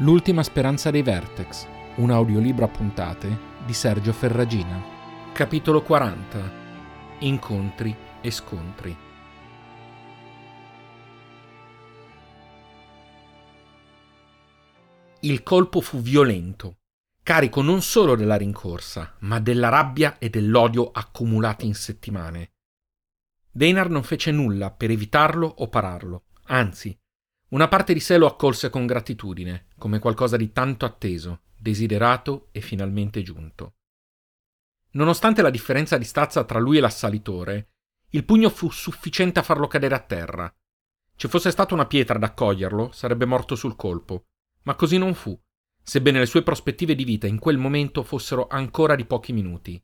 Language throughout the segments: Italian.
L'ultima speranza dei Vertex, un audiolibro a puntate di Sergio Ferragina. Capitolo 40. Incontri e scontri. Il colpo fu violento, carico non solo della rincorsa, ma della rabbia e dell'odio accumulati in settimane. Deinar non fece nulla per evitarlo o pararlo, anzi, una parte di sé lo accolse con gratitudine, come qualcosa di tanto atteso, desiderato e finalmente giunto. Nonostante la differenza di stazza tra lui e l'assalitore, il pugno fu sufficiente a farlo cadere a terra. Ci fosse stata una pietra ad accoglierlo, sarebbe morto sul colpo, ma così non fu, sebbene le sue prospettive di vita in quel momento fossero ancora di pochi minuti.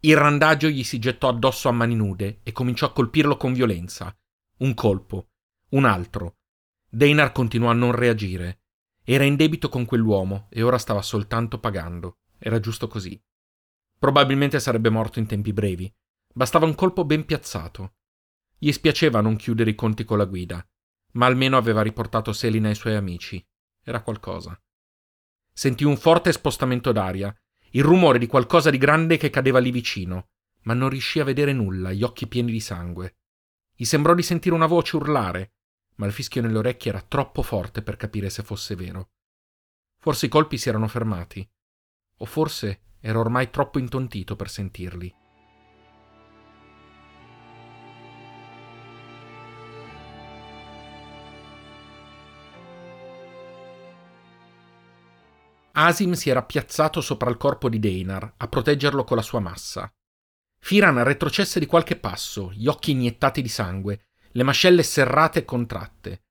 Il randaggio gli si gettò addosso a mani nude e cominciò a colpirlo con violenza. Un colpo, un altro. Deinar continuò a non reagire. Era in debito con quell'uomo e ora stava soltanto pagando. Era giusto così. Probabilmente sarebbe morto in tempi brevi. Bastava un colpo ben piazzato. Gli spiaceva non chiudere i conti con la guida, ma almeno aveva riportato Selina ai suoi amici. Era qualcosa. Sentì un forte spostamento d'aria il rumore di qualcosa di grande che cadeva lì vicino, ma non riuscì a vedere nulla, gli occhi pieni di sangue. Gli sembrò di sentire una voce urlare, ma il fischio nelle orecchie era troppo forte per capire se fosse vero. Forse i colpi si erano fermati, o forse era ormai troppo intontito per sentirli. Asim si era piazzato sopra il corpo di Deinar a proteggerlo con la sua massa. Firan retrocesse di qualche passo, gli occhi iniettati di sangue, le mascelle serrate e contratte.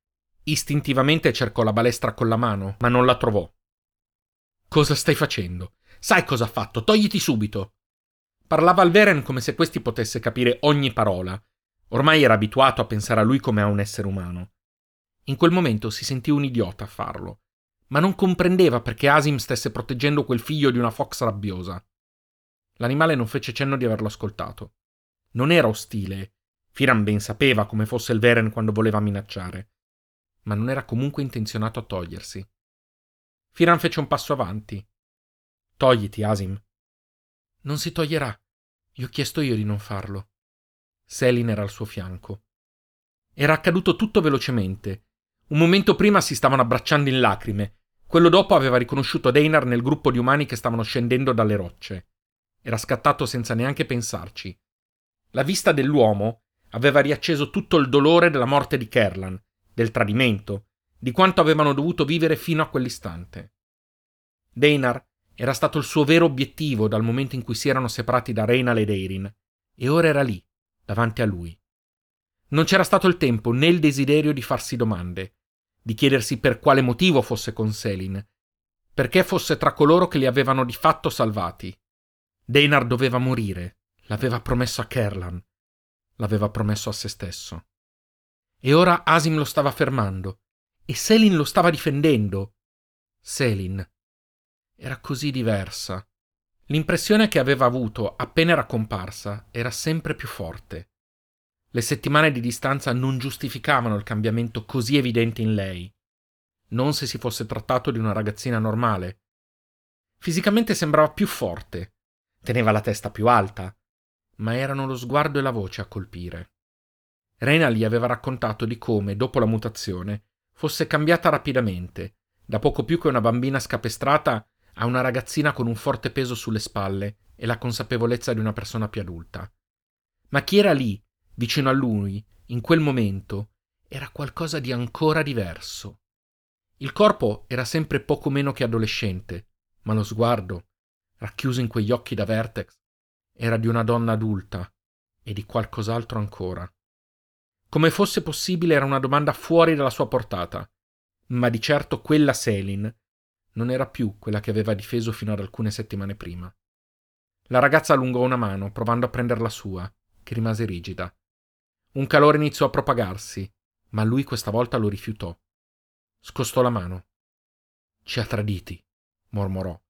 Istintivamente cercò la balestra con la mano, ma non la trovò. Cosa stai facendo? Sai cosa ha fatto? Togliti subito! Parlava al Veren come se questi potesse capire ogni parola. Ormai era abituato a pensare a lui come a un essere umano. In quel momento si sentì un idiota a farlo ma non comprendeva perché Asim stesse proteggendo quel figlio di una fox rabbiosa. L'animale non fece cenno di averlo ascoltato. Non era ostile. Firan ben sapeva come fosse il Veren quando voleva minacciare, ma non era comunque intenzionato a togliersi. Firan fece un passo avanti. Togliti, Asim. Non si toglierà. Gli ho chiesto io di non farlo. Selin era al suo fianco. Era accaduto tutto velocemente. Un momento prima si stavano abbracciando in lacrime quello dopo aveva riconosciuto Deinar nel gruppo di umani che stavano scendendo dalle rocce. Era scattato senza neanche pensarci. La vista dell'uomo aveva riacceso tutto il dolore della morte di Kerlan, del tradimento, di quanto avevano dovuto vivere fino a quell'istante. Deinar era stato il suo vero obiettivo dal momento in cui si erano separati da Reynal ed Eirin, e ora era lì, davanti a lui. Non c'era stato il tempo né il desiderio di farsi domande di chiedersi per quale motivo fosse con Selin, perché fosse tra coloro che li avevano di fatto salvati. Deinar doveva morire, l'aveva promesso a Kerlan, l'aveva promesso a se stesso. E ora Asim lo stava fermando, e Selin lo stava difendendo. Selin era così diversa. L'impressione che aveva avuto appena era comparsa era sempre più forte. Le settimane di distanza non giustificavano il cambiamento così evidente in lei. Non se si fosse trattato di una ragazzina normale. Fisicamente sembrava più forte, teneva la testa più alta, ma erano lo sguardo e la voce a colpire. Rena gli aveva raccontato di come, dopo la mutazione, fosse cambiata rapidamente, da poco più che una bambina scapestrata a una ragazzina con un forte peso sulle spalle e la consapevolezza di una persona più adulta. Ma chi era lì vicino a lui, in quel momento, era qualcosa di ancora diverso. Il corpo era sempre poco meno che adolescente, ma lo sguardo, racchiuso in quegli occhi da vertex, era di una donna adulta e di qualcos'altro ancora. Come fosse possibile era una domanda fuori dalla sua portata, ma di certo quella Selin non era più quella che aveva difeso fino ad alcune settimane prima. La ragazza allungò una mano, provando a prendere la sua, che rimase rigida. Un calore iniziò a propagarsi, ma lui questa volta lo rifiutò. Scostò la mano. Ci ha traditi, mormorò.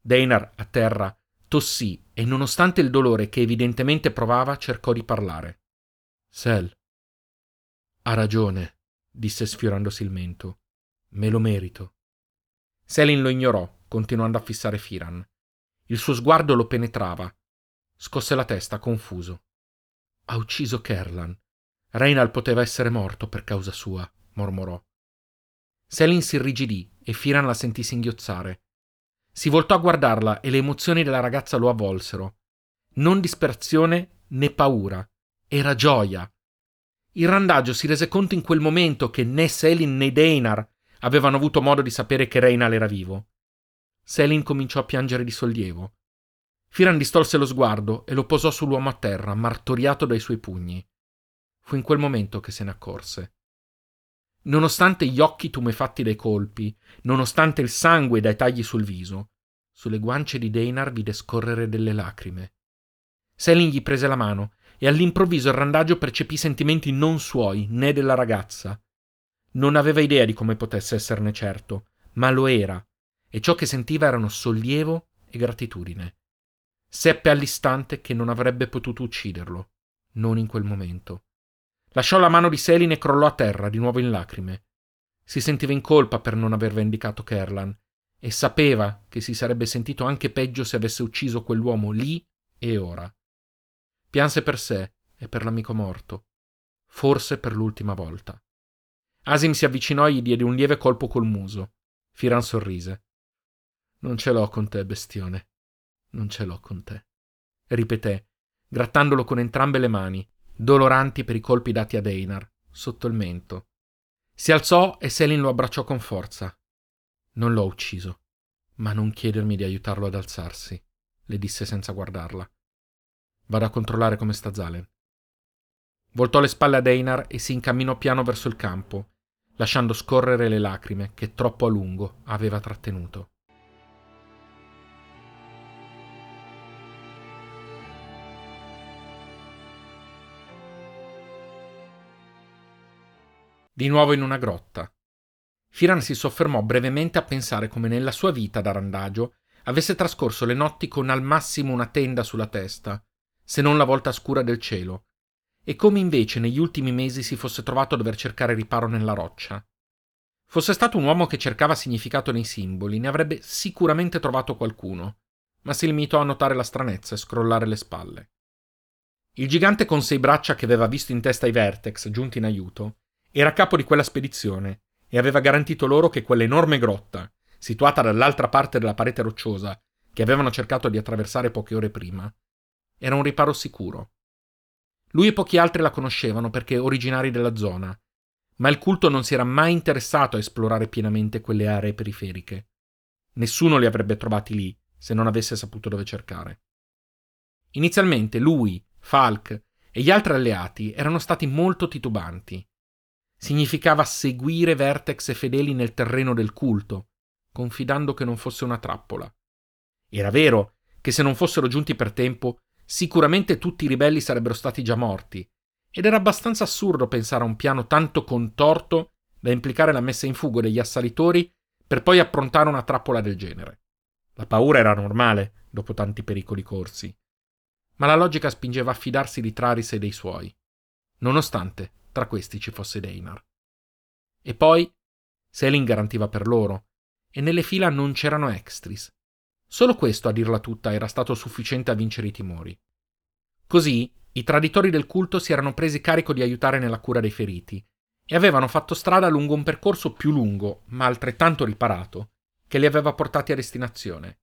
Deinar, a terra, tossì e, nonostante il dolore che evidentemente provava, cercò di parlare. Sel. Ha ragione, disse sfiorandosi il mento. Me lo merito. Selin lo ignorò, continuando a fissare Firan. Il suo sguardo lo penetrava. Scosse la testa, confuso. Ha ucciso Kerlan. Reinald poteva essere morto per causa sua, mormorò. Selin si irrigidì e Firan la sentì singhiozzare. Si voltò a guardarla e le emozioni della ragazza lo avvolsero. Non disperazione né paura. Era gioia. Il randagio si rese conto in quel momento che né Selin né Deinar avevano avuto modo di sapere che Reinal era vivo. Selin cominciò a piangere di sollievo. Firan distolse lo sguardo e lo posò sull'uomo a terra, martoriato dai suoi pugni. Fu in quel momento che se ne accorse. Nonostante gli occhi tumefatti dai colpi, nonostante il sangue dai tagli sul viso, sulle guance di Deinar vide scorrere delle lacrime. Selin gli prese la mano e all'improvviso il randagio percepì sentimenti non suoi né della ragazza. Non aveva idea di come potesse esserne certo, ma lo era, e ciò che sentiva erano sollievo e gratitudine. Seppe all'istante che non avrebbe potuto ucciderlo, non in quel momento. Lasciò la mano di Selin e crollò a terra, di nuovo in lacrime. Si sentiva in colpa per non aver vendicato Kerlan e sapeva che si sarebbe sentito anche peggio se avesse ucciso quell'uomo lì e ora. Pianse per sé e per l'amico morto, forse per l'ultima volta. Asim si avvicinò e gli diede un lieve colpo col muso. Firan sorrise. Non ce l'ho con te, bestione. Non ce l'ho con te. Ripeté, grattandolo con entrambe le mani, doloranti per i colpi dati ad Einar, sotto il mento. Si alzò e Selin lo abbracciò con forza. Non l'ho ucciso, ma non chiedermi di aiutarlo ad alzarsi, le disse senza guardarla. Vado a controllare come sta Zalen. Voltò le spalle ad Einar e si incamminò piano verso il campo, lasciando scorrere le lacrime che troppo a lungo aveva trattenuto. Di nuovo in una grotta. Firan si soffermò brevemente a pensare come nella sua vita da randagio avesse trascorso le notti con al massimo una tenda sulla testa, se non la volta scura del cielo, e come invece negli ultimi mesi si fosse trovato a dover cercare riparo nella roccia. Fosse stato un uomo che cercava significato nei simboli, ne avrebbe sicuramente trovato qualcuno, ma si limitò a notare la stranezza e scrollare le spalle. Il gigante con sei braccia che aveva visto in testa i Vertex giunti in aiuto era capo di quella spedizione e aveva garantito loro che quell'enorme grotta, situata dall'altra parte della parete rocciosa, che avevano cercato di attraversare poche ore prima, era un riparo sicuro. Lui e pochi altri la conoscevano perché originari della zona, ma il culto non si era mai interessato a esplorare pienamente quelle aree periferiche. Nessuno li avrebbe trovati lì se non avesse saputo dove cercare. Inizialmente lui, Falk e gli altri alleati erano stati molto titubanti Significava seguire Vertex e fedeli nel terreno del culto, confidando che non fosse una trappola. Era vero che se non fossero giunti per tempo, sicuramente tutti i ribelli sarebbero stati già morti, ed era abbastanza assurdo pensare a un piano tanto contorto da implicare la messa in fuga degli assalitori per poi approntare una trappola del genere. La paura era normale, dopo tanti pericoli corsi, ma la logica spingeva a fidarsi di Traris e dei suoi, nonostante tra questi ci fosse Deinar. E poi Selin garantiva per loro, e nelle fila non c'erano extris. Solo questo, a dirla tutta, era stato sufficiente a vincere i timori. Così i traditori del culto si erano presi carico di aiutare nella cura dei feriti e avevano fatto strada lungo un percorso più lungo, ma altrettanto riparato, che li aveva portati a destinazione.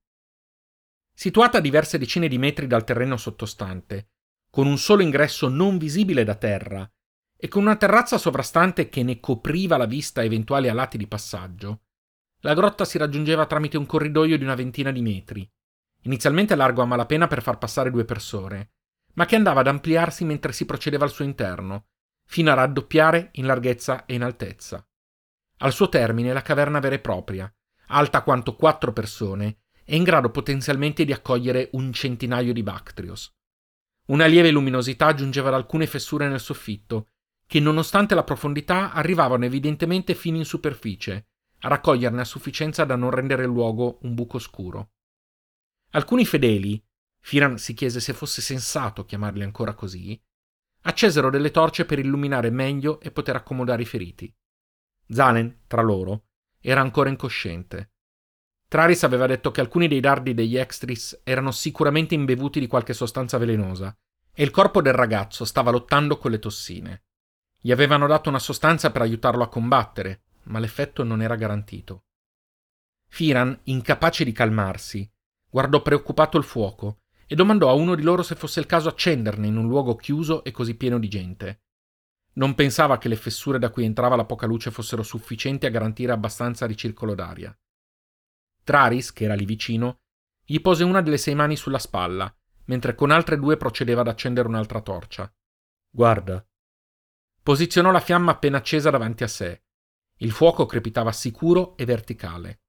Situata a diverse decine di metri dal terreno sottostante, con un solo ingresso non visibile da terra e con una terrazza sovrastante che ne copriva la vista a eventuali alati di passaggio, la grotta si raggiungeva tramite un corridoio di una ventina di metri, inizialmente largo a malapena per far passare due persone, ma che andava ad ampliarsi mentre si procedeva al suo interno, fino a raddoppiare in larghezza e in altezza. Al suo termine la caverna vera e propria, alta quanto quattro persone e in grado potenzialmente di accogliere un centinaio di Bactrios. Una lieve luminosità giungeva da alcune fessure nel soffitto che nonostante la profondità arrivavano evidentemente fino in superficie, a raccoglierne a sufficienza da non rendere luogo un buco scuro. Alcuni fedeli, Firan si chiese se fosse sensato chiamarli ancora così, accesero delle torce per illuminare meglio e poter accomodare i feriti. Zalen, tra loro, era ancora incosciente. Traris aveva detto che alcuni dei dardi degli extris erano sicuramente imbevuti di qualche sostanza velenosa e il corpo del ragazzo stava lottando con le tossine. Gli avevano dato una sostanza per aiutarlo a combattere, ma l'effetto non era garantito. Firan, incapace di calmarsi, guardò preoccupato il fuoco e domandò a uno di loro se fosse il caso accenderne in un luogo chiuso e così pieno di gente. Non pensava che le fessure da cui entrava la poca luce fossero sufficienti a garantire abbastanza ricircolo d'aria. Traris, che era lì vicino, gli pose una delle sei mani sulla spalla, mentre con altre due procedeva ad accendere un'altra torcia. Guarda. Posizionò la fiamma appena accesa davanti a sé. Il fuoco crepitava sicuro e verticale.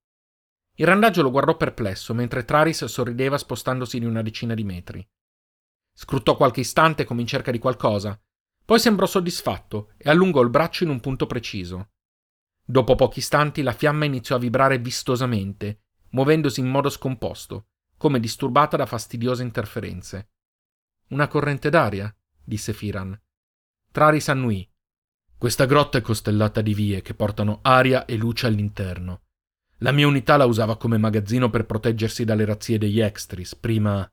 Il randaggio lo guardò perplesso mentre Traris sorrideva spostandosi di una decina di metri. Scrutò qualche istante come in cerca di qualcosa, poi sembrò soddisfatto e allungò il braccio in un punto preciso. Dopo pochi istanti la fiamma iniziò a vibrare vistosamente, muovendosi in modo scomposto, come disturbata da fastidiose interferenze. Una corrente d'aria, disse Firan. Traris annui. Questa grotta è costellata di vie che portano aria e luce all'interno. La mia unità la usava come magazzino per proteggersi dalle razzie degli extris, prima...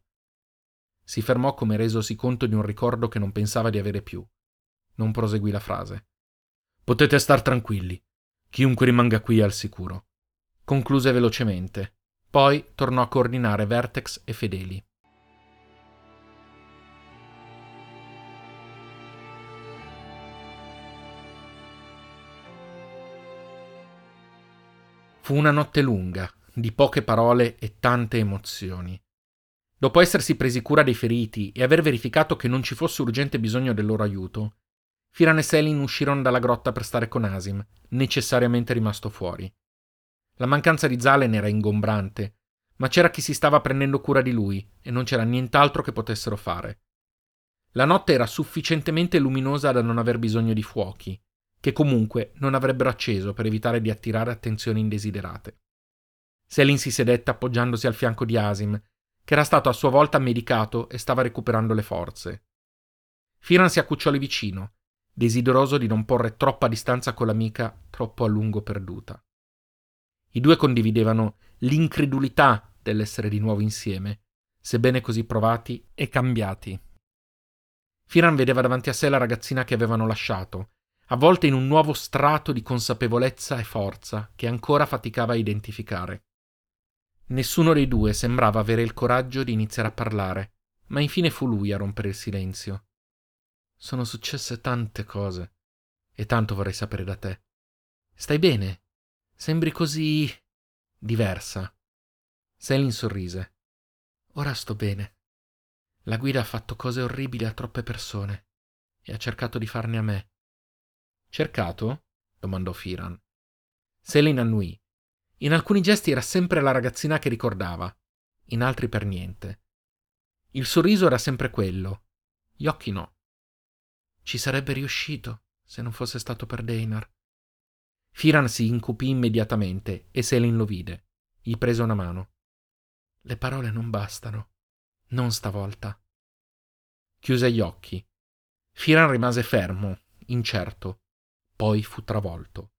Si fermò come resosi conto di un ricordo che non pensava di avere più. Non proseguì la frase. Potete star tranquilli. Chiunque rimanga qui è al sicuro. Concluse velocemente. Poi tornò a coordinare Vertex e Fedeli. Fu una notte lunga, di poche parole e tante emozioni. Dopo essersi presi cura dei feriti e aver verificato che non ci fosse urgente bisogno del loro aiuto, Firan e Selin uscirono dalla grotta per stare con Asim, necessariamente rimasto fuori. La mancanza di Zalen era ingombrante, ma c'era chi si stava prendendo cura di lui e non c'era nient'altro che potessero fare. La notte era sufficientemente luminosa da non aver bisogno di fuochi, che comunque non avrebbero acceso per evitare di attirare attenzioni indesiderate. Selin si sedette appoggiandosi al fianco di Asim, che era stato a sua volta medicato e stava recuperando le forze. Firan si accucciò lì vicino, desideroso di non porre troppa distanza con l'amica troppo a lungo perduta. I due condividevano l'incredulità dell'essere di nuovo insieme, sebbene così provati e cambiati. Firan vedeva davanti a sé la ragazzina che avevano lasciato, avvolta in un nuovo strato di consapevolezza e forza che ancora faticava a identificare. Nessuno dei due sembrava avere il coraggio di iniziare a parlare, ma infine fu lui a rompere il silenzio. Sono successe tante cose, e tanto vorrei sapere da te. Stai bene? Sembri così diversa. Selin sorrise. Ora sto bene. La guida ha fatto cose orribili a troppe persone e ha cercato di farne a me. Cercato? domandò Firan. Selin annui. In alcuni gesti era sempre la ragazzina che ricordava, in altri per niente. Il sorriso era sempre quello, gli occhi no. Ci sarebbe riuscito se non fosse stato per Deinar. Firan si incupì immediatamente e Selin lo vide. Gli prese una mano. Le parole non bastano. Non stavolta. Chiuse gli occhi. Firan rimase fermo, incerto. Poi fu travolto.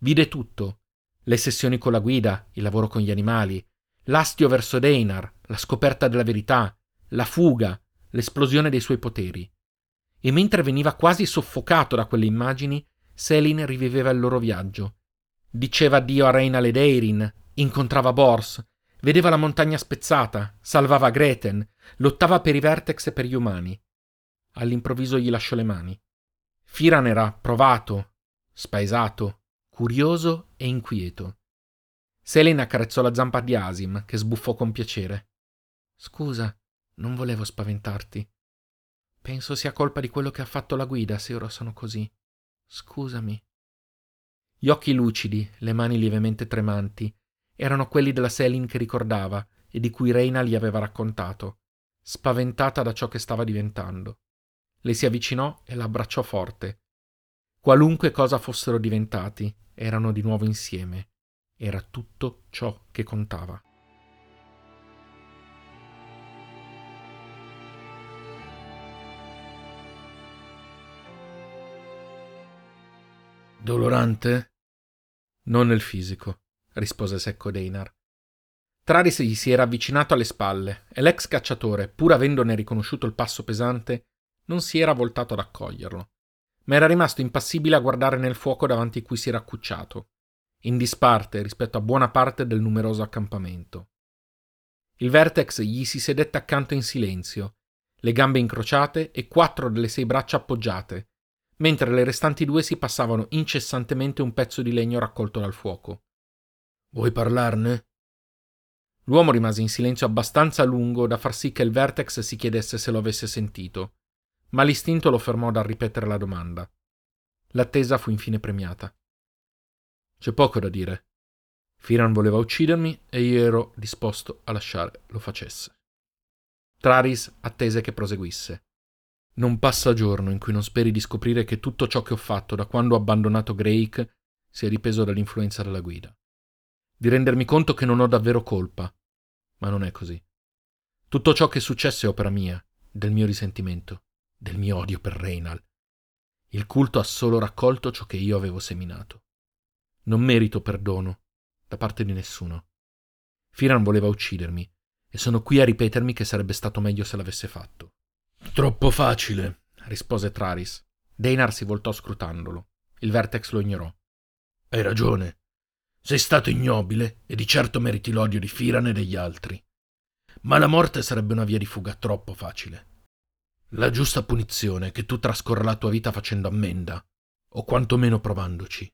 Vide tutto: le sessioni con la guida, il lavoro con gli animali, l'astio verso Deinar, la scoperta della verità, la fuga, l'esplosione dei suoi poteri. E mentre veniva quasi soffocato da quelle immagini, Selin riviveva il loro viaggio. Diceva addio a Reina Ledeirin, incontrava Bors, vedeva la montagna spezzata, salvava Greten, lottava per i Vertex e per gli umani. All'improvviso gli lasciò le mani. Firan era provato, spaesato, curioso e inquieto. Selena accarezzò la zampa di Asim, che sbuffò con piacere. Scusa, non volevo spaventarti. Penso sia colpa di quello che ha fatto la guida se ora sono così. Scusami. Gli occhi lucidi, le mani lievemente tremanti, erano quelli della Selin che ricordava e di cui Reina gli aveva raccontato, spaventata da ciò che stava diventando. Le si avvicinò e l'abbracciò forte. Qualunque cosa fossero diventati, erano di nuovo insieme. Era tutto ciò che contava. Dolorante? Non nel fisico, rispose secco Deinar. Traris gli si era avvicinato alle spalle e l'ex cacciatore, pur avendone riconosciuto il passo pesante, non si era voltato ad accoglierlo, ma era rimasto impassibile a guardare nel fuoco davanti a cui si era accucciato, in disparte rispetto a buona parte del numeroso accampamento. Il Vertex gli si sedette accanto in silenzio, le gambe incrociate e quattro delle sei braccia appoggiate, mentre le restanti due si passavano incessantemente un pezzo di legno raccolto dal fuoco. Vuoi parlarne? L'uomo rimase in silenzio abbastanza lungo da far sì che il Vertex si chiedesse se lo avesse sentito, ma l'istinto lo fermò dal ripetere la domanda. L'attesa fu infine premiata. C'è poco da dire. Firan voleva uccidermi e io ero disposto a lasciare lo facesse. Traris attese che proseguisse. Non passa giorno in cui non speri di scoprire che tutto ciò che ho fatto da quando ho abbandonato Drake sia ripeso dall'influenza della guida. Di rendermi conto che non ho davvero colpa, ma non è così. Tutto ciò che è successo è opera mia, del mio risentimento, del mio odio per Reynal. Il culto ha solo raccolto ciò che io avevo seminato. Non merito perdono da parte di nessuno. Firan voleva uccidermi e sono qui a ripetermi che sarebbe stato meglio se l'avesse fatto. Troppo facile, rispose Traris. Deinar si voltò scrutandolo. Il Vertex lo ignorò. Hai ragione. Sei stato ignobile e di certo meriti l'odio di Firan e degli altri. Ma la morte sarebbe una via di fuga troppo facile. La giusta punizione è che tu trascorra la tua vita facendo ammenda, o quantomeno provandoci.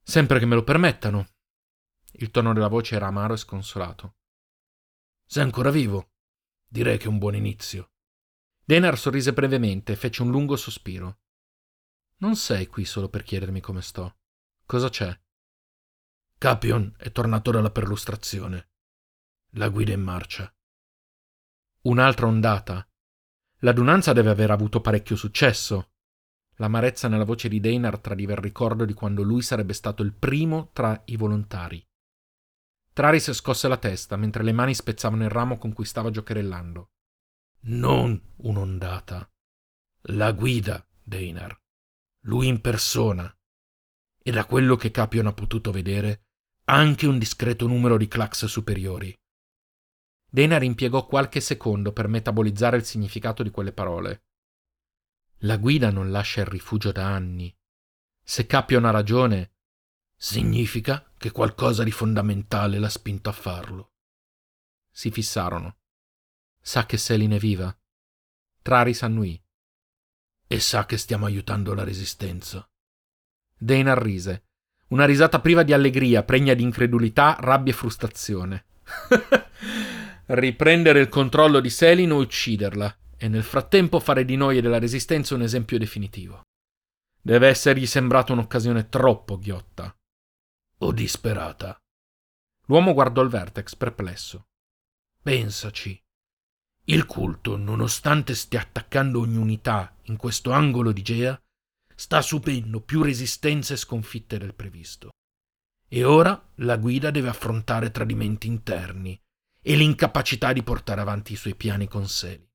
Sempre che me lo permettano. Il tono della voce era amaro e sconsolato. Sei ancora vivo? Direi che è un buon inizio. Denar sorrise brevemente e fece un lungo sospiro. Non sei qui solo per chiedermi come sto. Cosa c'è? Capion è tornato dalla perlustrazione. La guida in marcia. Un'altra ondata. L'adunanza deve aver avuto parecchio successo. L'amarezza nella voce di Deinar tradiva il ricordo di quando lui sarebbe stato il primo tra i volontari. Traris scosse la testa mentre le mani spezzavano il ramo con cui stava giocherellando. Non un'ondata. La guida, Deinar. Lui in persona. E da quello che Capion ha potuto vedere, anche un discreto numero di clax superiori. Dena impiegò qualche secondo per metabolizzare il significato di quelle parole. La guida non lascia il rifugio da anni. Se Capion ha ragione, significa che qualcosa di fondamentale l'ha spinto a farlo. Si fissarono. Sa che Selin è viva. Traris annui. E sa che stiamo aiutando la resistenza. Dana rise una risata priva di allegria, pregna di incredulità, rabbia e frustrazione. Riprendere il controllo di Selin o ucciderla, e nel frattempo fare di noi e della Resistenza un esempio definitivo. Deve essergli sembrata un'occasione troppo ghiotta. O disperata. L'uomo guardò il Vertex, perplesso. Pensaci. Il culto, nonostante stia attaccando ogni unità in questo angolo di Gea, sta subendo più resistenze e sconfitte del previsto. E ora la guida deve affrontare tradimenti interni e l'incapacità di portare avanti i suoi piani con Seli.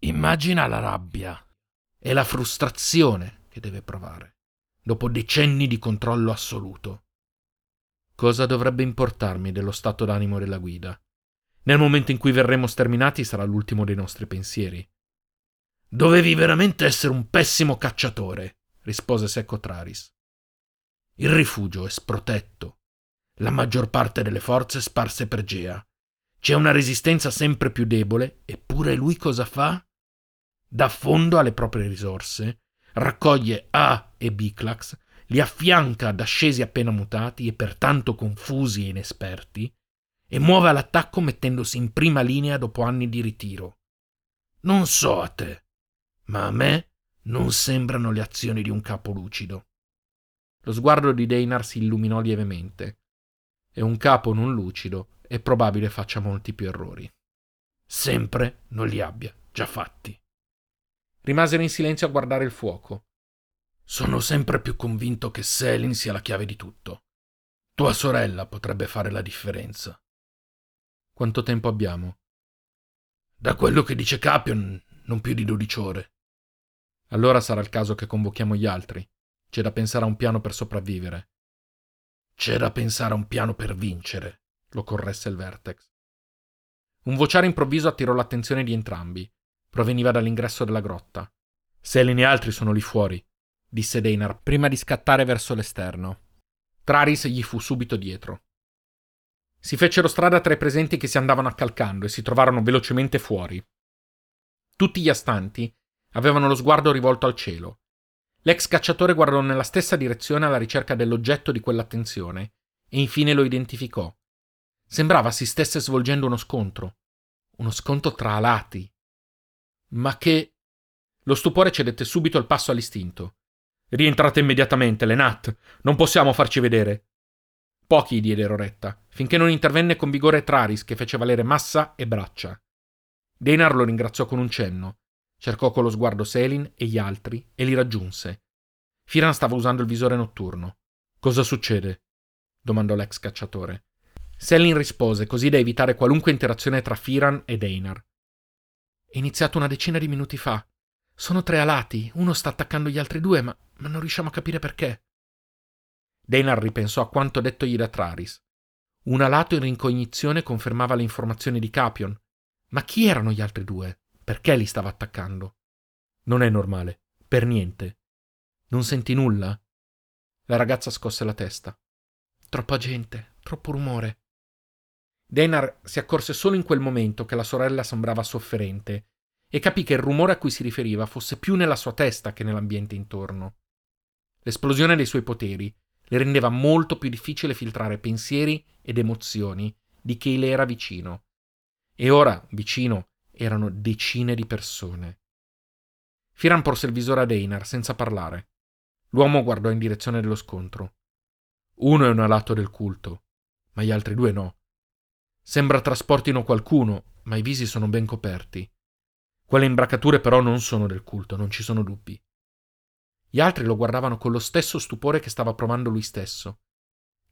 Immagina la rabbia e la frustrazione che deve provare dopo decenni di controllo assoluto. Cosa dovrebbe importarmi dello stato d'animo della guida? Nel momento in cui verremo sterminati sarà l'ultimo dei nostri pensieri. Dovevi veramente essere un pessimo cacciatore, rispose secco Traris. Il rifugio è sprotetto. La maggior parte delle forze sparse per Gea. C'è una resistenza sempre più debole, eppure lui cosa fa? Dà fondo alle proprie risorse, raccoglie A e Biclax, li affianca ad ascesi appena mutati e pertanto confusi e inesperti, e muove all'attacco mettendosi in prima linea dopo anni di ritiro. Non so a te, ma a me non sembrano le azioni di un capo lucido. Lo sguardo di Deinar si illuminò lievemente. E un capo non lucido è probabile faccia molti più errori. Sempre non li abbia già fatti. Rimasero in silenzio a guardare il fuoco. Sono sempre più convinto che Selin sia la chiave di tutto. Tua sorella potrebbe fare la differenza. Quanto tempo abbiamo? Da quello che dice Capion, non più di dodici ore. Allora sarà il caso che convochiamo gli altri. C'è da pensare a un piano per sopravvivere. C'è da pensare a un piano per vincere, lo corresse il Vertex. Un vociare improvviso attirò l'attenzione di entrambi. Proveniva dall'ingresso della grotta. Selin e altri sono lì fuori, disse Deinar prima di scattare verso l'esterno. Traris gli fu subito dietro. Si fecero strada tra i presenti che si andavano accalcando e si trovarono velocemente fuori. Tutti gli astanti avevano lo sguardo rivolto al cielo. L'ex cacciatore guardò nella stessa direzione alla ricerca dell'oggetto di quell'attenzione e infine lo identificò. Sembrava si stesse svolgendo uno scontro. Uno scontro tra alati. Ma che. Lo stupore cedette subito il passo all'istinto. Rientrate immediatamente, Lenat. Non possiamo farci vedere. Pochi diedero retta, finché non intervenne con vigore Traris che fece valere massa e braccia. Denar lo ringraziò con un cenno, cercò con lo sguardo Selin e gli altri e li raggiunse. Firan stava usando il visore notturno. Cosa succede? domandò l'ex cacciatore. Selin rispose così da evitare qualunque interazione tra Firan e Deinar. È iniziato una decina di minuti fa. Sono tre alati, uno sta attaccando gli altri due, ma, ma non riusciamo a capire perché. Deinar ripensò a quanto dettogli da Traris. Un alato in rincognizione confermava le informazioni di Capion. Ma chi erano gli altri due? Perché li stava attaccando? Non è normale. Per niente. Non senti nulla? La ragazza scosse la testa. Troppa gente, troppo rumore. Deinar si accorse solo in quel momento che la sorella sembrava sofferente e capì che il rumore a cui si riferiva fosse più nella sua testa che nell'ambiente intorno. L'esplosione dei suoi poteri le rendeva molto più difficile filtrare pensieri ed emozioni di chi le era vicino. E ora, vicino, erano decine di persone. Firan porse il visore ad Einar senza parlare. L'uomo guardò in direzione dello scontro. Uno è un alato del culto, ma gli altri due no. Sembra trasportino qualcuno, ma i visi sono ben coperti. Quelle imbracature però non sono del culto, non ci sono dubbi. Gli altri lo guardavano con lo stesso stupore che stava provando lui stesso.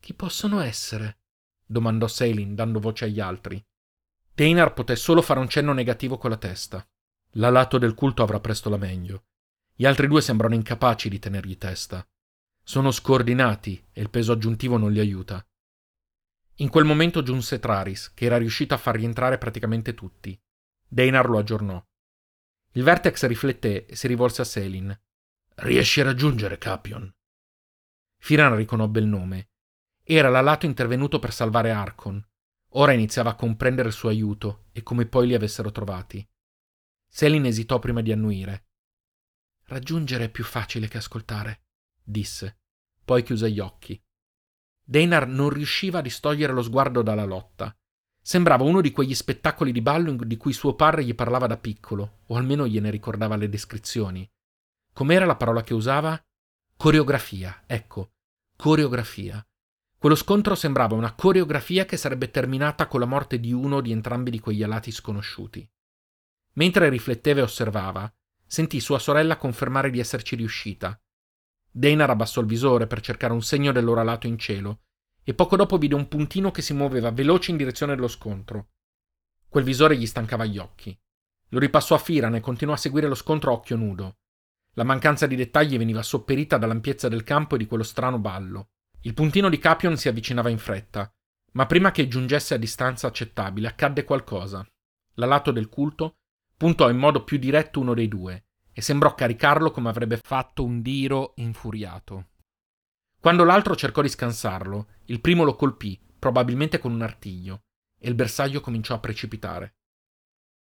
Chi possono essere? domandò Selin, dando voce agli altri. Teinar poté solo fare un cenno negativo con la testa. L'alato del culto avrà presto la meglio. Gli altri due sembrano incapaci di tenergli testa. Sono scordinati e il peso aggiuntivo non li aiuta. In quel momento giunse Traris, che era riuscito a far rientrare praticamente tutti. Deinar lo aggiornò. Il Vertex rifletté e si rivolse a Selin. Riesci a raggiungere Capion? Firan riconobbe il nome. Era l'alato intervenuto per salvare Arcon. Ora iniziava a comprendere il suo aiuto e come poi li avessero trovati. Selin esitò prima di annuire. Raggiungere è più facile che ascoltare, disse. Poi chiuse gli occhi. Deinar non riusciva a distogliere lo sguardo dalla lotta. Sembrava uno di quegli spettacoli di ballo di cui suo padre gli parlava da piccolo, o almeno gliene ricordava le descrizioni. Com'era la parola che usava? Coreografia, ecco, coreografia. Quello scontro sembrava una coreografia che sarebbe terminata con la morte di uno di entrambi di quegli alati sconosciuti. Mentre rifletteva e osservava, sentì sua sorella confermare di esserci riuscita. Deinar abbassò il visore per cercare un segno del loro alato in cielo e poco dopo vide un puntino che si muoveva veloce in direzione dello scontro. Quel visore gli stancava gli occhi. Lo ripassò a Firan e continuò a seguire lo scontro a occhio nudo. La mancanza di dettagli veniva sopperita dall'ampiezza del campo e di quello strano ballo. Il puntino di Capion si avvicinava in fretta, ma prima che giungesse a distanza accettabile accadde qualcosa. L'alato del culto puntò in modo più diretto uno dei due e sembrò caricarlo come avrebbe fatto un diro infuriato. Quando l'altro cercò di scansarlo, il primo lo colpì, probabilmente con un artiglio, e il bersaglio cominciò a precipitare.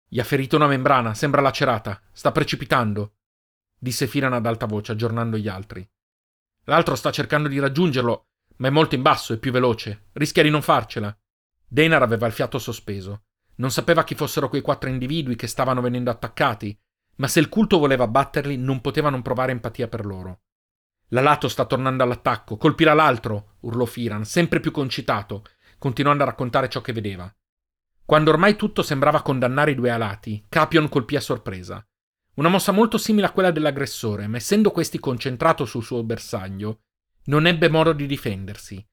Gli ha ferito una membrana, sembra lacerata, sta precipitando, disse Firan ad alta voce, aggiornando gli altri. L'altro sta cercando di raggiungerlo, ma è molto in basso e più veloce. Rischia di non farcela. Deinar aveva il fiato sospeso. Non sapeva chi fossero quei quattro individui che stavano venendo attaccati, ma se il culto voleva batterli non poteva non provare empatia per loro. L'alato sta tornando all'attacco, colpirà l'altro, urlò Firan, sempre più concitato, continuando a raccontare ciò che vedeva. Quando ormai tutto sembrava condannare i due alati, Capion colpì a sorpresa. Una mossa molto simile a quella dell'aggressore, ma essendo questi concentrato sul suo bersaglio, non ebbe modo di difendersi.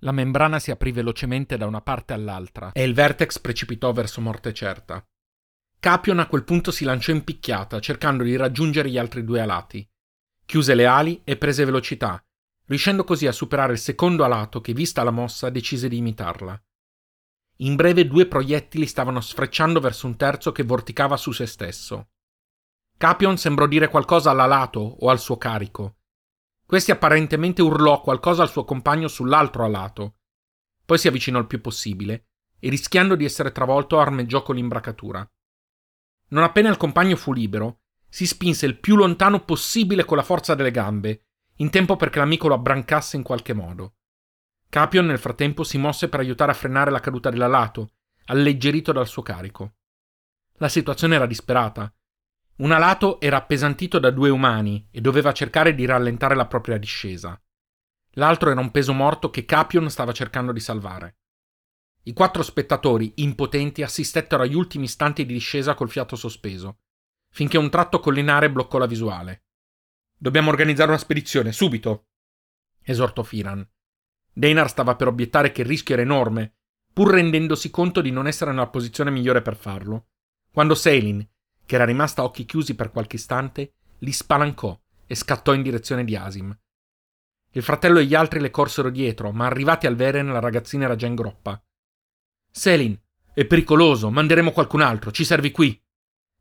La membrana si aprì velocemente da una parte all'altra e il vertex precipitò verso morte certa. Capion a quel punto si lanciò in picchiata, cercando di raggiungere gli altri due alati. Chiuse le ali e prese velocità, riuscendo così a superare il secondo alato che, vista la mossa, decise di imitarla. In breve due proiettili stavano sfrecciando verso un terzo che vorticava su se stesso. Capion sembrò dire qualcosa all'alato o al suo carico. Questi apparentemente urlò qualcosa al suo compagno sull'altro alato. Poi si avvicinò il più possibile e rischiando di essere travolto armeggiò con l'imbracatura. Non appena il compagno fu libero, si spinse il più lontano possibile con la forza delle gambe, in tempo perché l'amico lo abbrancasse in qualche modo. Capion nel frattempo si mosse per aiutare a frenare la caduta dell'alato, alleggerito dal suo carico. La situazione era disperata. Un alato era appesantito da due umani e doveva cercare di rallentare la propria discesa. L'altro era un peso morto che Capion stava cercando di salvare. I quattro spettatori, impotenti, assistettero agli ultimi istanti di discesa col fiato sospeso, finché un tratto collinare bloccò la visuale. Dobbiamo organizzare una spedizione, subito! esortò Firan. Deinar stava per obiettare che il rischio era enorme, pur rendendosi conto di non essere nella posizione migliore per farlo, quando Selin, che era rimasta a occhi chiusi per qualche istante, li spalancò e scattò in direzione di Asim. Il fratello e gli altri le corsero dietro, ma arrivati al Veren la ragazzina era già in groppa. Selin, è pericoloso, manderemo qualcun altro, ci servi qui.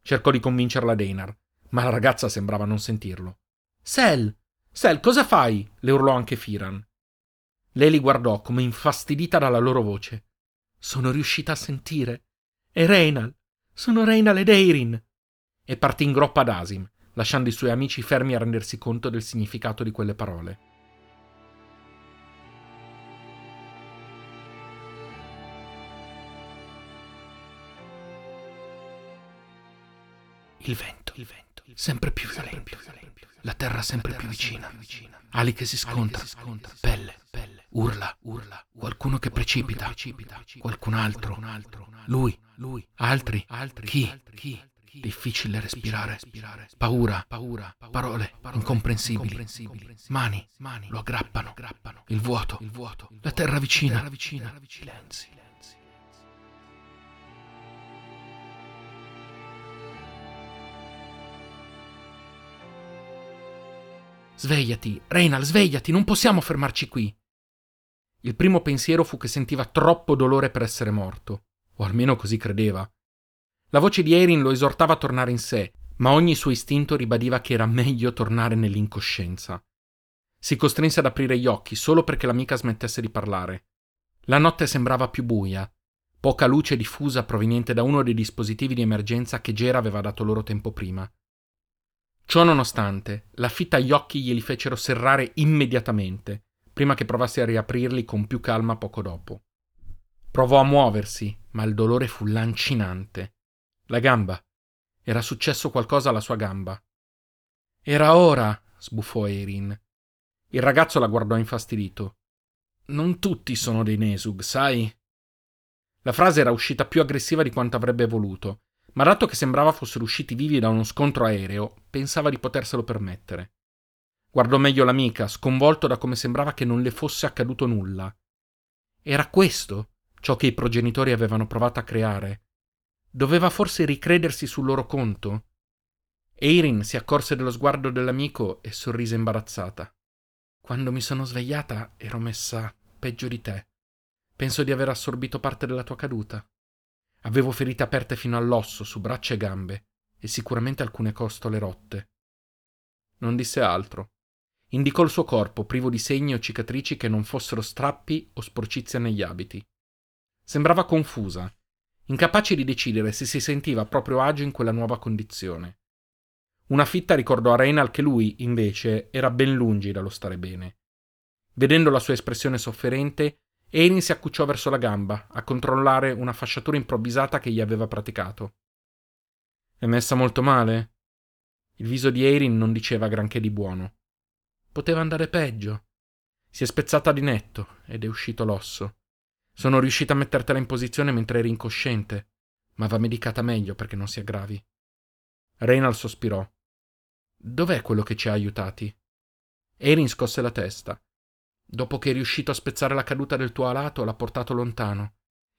Cercò di convincerla Deinar, ma la ragazza sembrava non sentirlo. Sel, Sel, cosa fai? le urlò anche Firan. Lei li guardò come infastidita dalla loro voce. Sono riuscita a sentire. È Reinal. Sono Reinal ed Eirin. E partì in groppa ad Asim, lasciando i suoi amici fermi a rendersi conto del significato di quelle parole. Il vento, il vento, sempre più violento, la terra sempre più vicina, ali che si scontrano, pelle, urla, urla, qualcuno che precipita, qualcun altro, lui, lui, altri, chi, chi, difficile respirare, paura, paura, parole incomprensibili, mani, lo aggrappano, il vuoto, la terra vicina, silenzi. Svegliati, Reynal, svegliati, non possiamo fermarci qui. Il primo pensiero fu che sentiva troppo dolore per essere morto, o almeno così credeva. La voce di Erin lo esortava a tornare in sé, ma ogni suo istinto ribadiva che era meglio tornare nell'incoscienza. Si costrinse ad aprire gli occhi solo perché l'amica smettesse di parlare. La notte sembrava più buia, poca luce diffusa proveniente da uno dei dispositivi di emergenza che Gera aveva dato loro tempo prima. Ciò nonostante, la fitta agli occhi glieli fecero serrare immediatamente, prima che provasse a riaprirli con più calma poco dopo. Provò a muoversi, ma il dolore fu lancinante. La gamba. Era successo qualcosa alla sua gamba. Era ora, sbuffò Erin. Il ragazzo la guardò infastidito. Non tutti sono dei Nesug, sai? La frase era uscita più aggressiva di quanto avrebbe voluto, ma dato che sembrava fossero usciti vivi da uno scontro aereo, pensava di poterselo permettere. Guardò meglio l'amica, sconvolto da come sembrava che non le fosse accaduto nulla. Era questo ciò che i progenitori avevano provato a creare. Doveva forse ricredersi sul loro conto? Eirin si accorse dello sguardo dell'amico e sorrise imbarazzata. Quando mi sono svegliata ero messa peggio di te. Penso di aver assorbito parte della tua caduta. Avevo ferite aperte fino all'osso su braccia e gambe e sicuramente alcune costole rotte. Non disse altro. Indicò il suo corpo privo di segni o cicatrici che non fossero strappi o sporcizia negli abiti. Sembrava confusa, incapace di decidere se si sentiva proprio agio in quella nuova condizione. Una fitta ricordò a Reynal che lui, invece, era ben lungi dallo stare bene. Vedendo la sua espressione sofferente, Erin si accucciò verso la gamba, a controllare una fasciatura improvvisata che gli aveva praticato. È messa molto male? Il viso di Erin non diceva granché di buono. Poteva andare peggio. Si è spezzata di netto ed è uscito l'osso. Sono riuscita a mettertela in posizione mentre eri incosciente, ma va medicata meglio perché non si aggravi. Reynald sospirò. Dov'è quello che ci ha aiutati? Erin scosse la testa. Dopo che è riuscito a spezzare la caduta del tuo alato, l'ha portato lontano.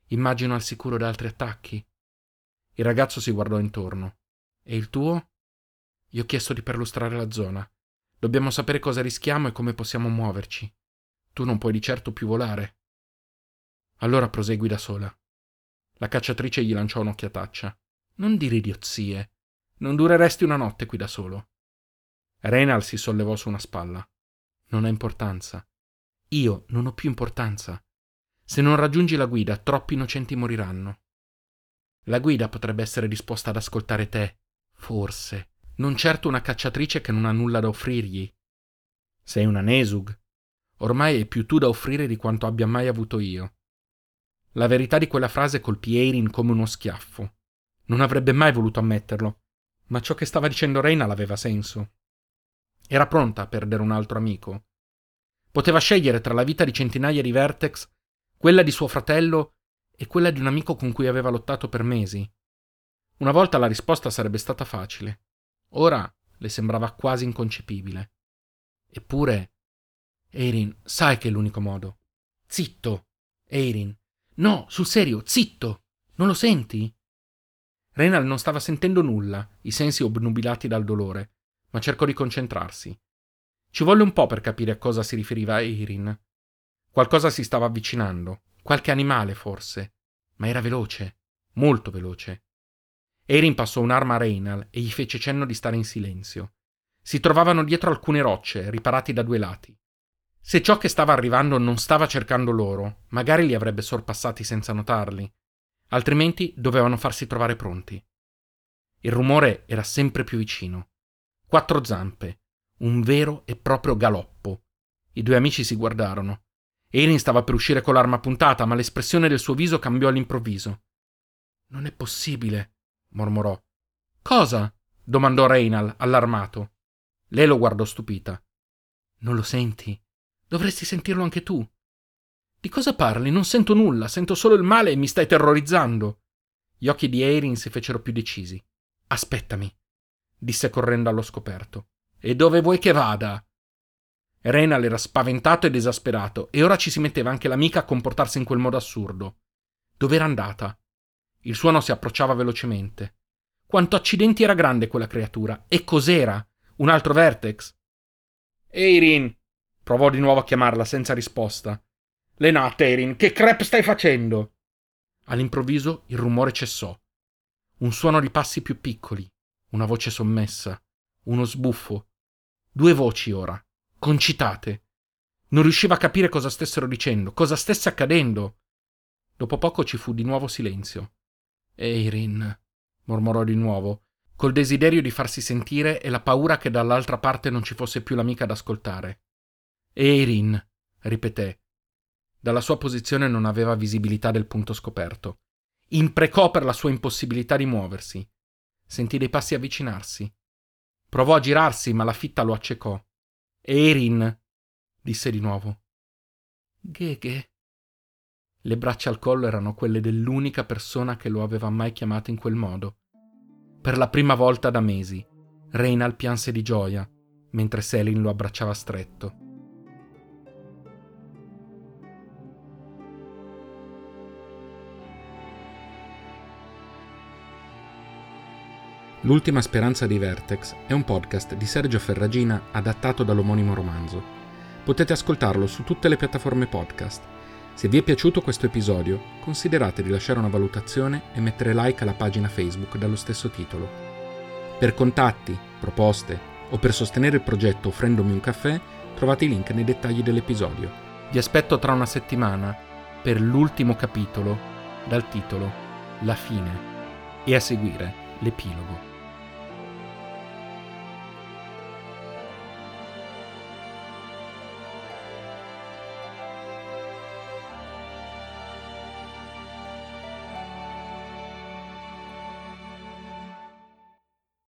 Immagino al sicuro da altri attacchi. Il ragazzo si guardò intorno. E il tuo? Gli ho chiesto di perlustrare la zona. Dobbiamo sapere cosa rischiamo e come possiamo muoverci. Tu non puoi di certo più volare. Allora prosegui da sola. La cacciatrice gli lanciò un'occhiataccia. Non dire idiozie. Non dureresti una notte qui da solo. Reynal si sollevò su una spalla. Non ha importanza. Io non ho più importanza. Se non raggiungi la guida, troppi innocenti moriranno. La guida potrebbe essere disposta ad ascoltare te, forse. Non certo una cacciatrice che non ha nulla da offrirgli. Sei una Nesug. Ormai hai più tu da offrire di quanto abbia mai avuto io. La verità di quella frase colpì Eirin come uno schiaffo. Non avrebbe mai voluto ammetterlo, ma ciò che stava dicendo Reina l'aveva senso. Era pronta a perdere un altro amico. Poteva scegliere tra la vita di centinaia di Vertex, quella di suo fratello e quella di un amico con cui aveva lottato per mesi. Una volta la risposta sarebbe stata facile. Ora le sembrava quasi inconcepibile. Eppure. Erin, sai che è l'unico modo. Zitto! Erin. No, sul serio, zitto! Non lo senti? Renal non stava sentendo nulla, i sensi obnubilati dal dolore, ma cercò di concentrarsi. Ci volle un po' per capire a cosa si riferiva Erin. Qualcosa si stava avvicinando, qualche animale forse, ma era veloce, molto veloce. Erin passò un'arma a Reynal e gli fece cenno di stare in silenzio. Si trovavano dietro alcune rocce, riparati da due lati. Se ciò che stava arrivando non stava cercando loro, magari li avrebbe sorpassati senza notarli, altrimenti dovevano farsi trovare pronti. Il rumore era sempre più vicino. Quattro zampe, un vero e proprio galoppo. I due amici si guardarono. Erin stava per uscire con l'arma puntata, ma l'espressione del suo viso cambiò all'improvviso. Non è possibile, mormorò. Cosa? domandò Reynal, allarmato. Lei lo guardò stupita. Non lo senti? Dovresti sentirlo anche tu. Di cosa parli? Non sento nulla, sento solo il male e mi stai terrorizzando. Gli occhi di Erin si fecero più decisi. Aspettami, disse correndo allo scoperto. E dove vuoi che vada? Renal era spaventato ed esasperato, e ora ci si metteva anche l'amica a comportarsi in quel modo assurdo. Dov'era andata? Il suono si approcciava velocemente. Quanto accidenti era grande quella creatura! E cos'era? Un altro vertex? Eirin! provò di nuovo a chiamarla senza risposta. Lenat, Eirin, che crep stai facendo? All'improvviso il rumore cessò. Un suono di passi più piccoli, una voce sommessa, uno sbuffo. Due voci ora, concitate. Non riusciva a capire cosa stessero dicendo, cosa stesse accadendo. Dopo poco ci fu di nuovo silenzio. Eirin, mormorò di nuovo, col desiderio di farsi sentire e la paura che dall'altra parte non ci fosse più l'amica ad ascoltare. Eirin, ripeté. Dalla sua posizione non aveva visibilità del punto scoperto. Imprecò per la sua impossibilità di muoversi. Sentì dei passi avvicinarsi. Provò a girarsi, ma la fitta lo accecò. Erin, disse di nuovo. Gheghe. Le braccia al collo erano quelle dell'unica persona che lo aveva mai chiamato in quel modo. Per la prima volta da mesi, Reynal pianse di gioia, mentre Selin lo abbracciava stretto. L'ultima speranza di Vertex è un podcast di Sergio Ferragina adattato dall'omonimo romanzo. Potete ascoltarlo su tutte le piattaforme podcast. Se vi è piaciuto questo episodio, considerate di lasciare una valutazione e mettere like alla pagina Facebook dallo stesso titolo. Per contatti, proposte o per sostenere il progetto offrendomi un caffè, trovate i link nei dettagli dell'episodio. Vi aspetto tra una settimana per l'ultimo capitolo dal titolo La fine e a seguire l'epilogo.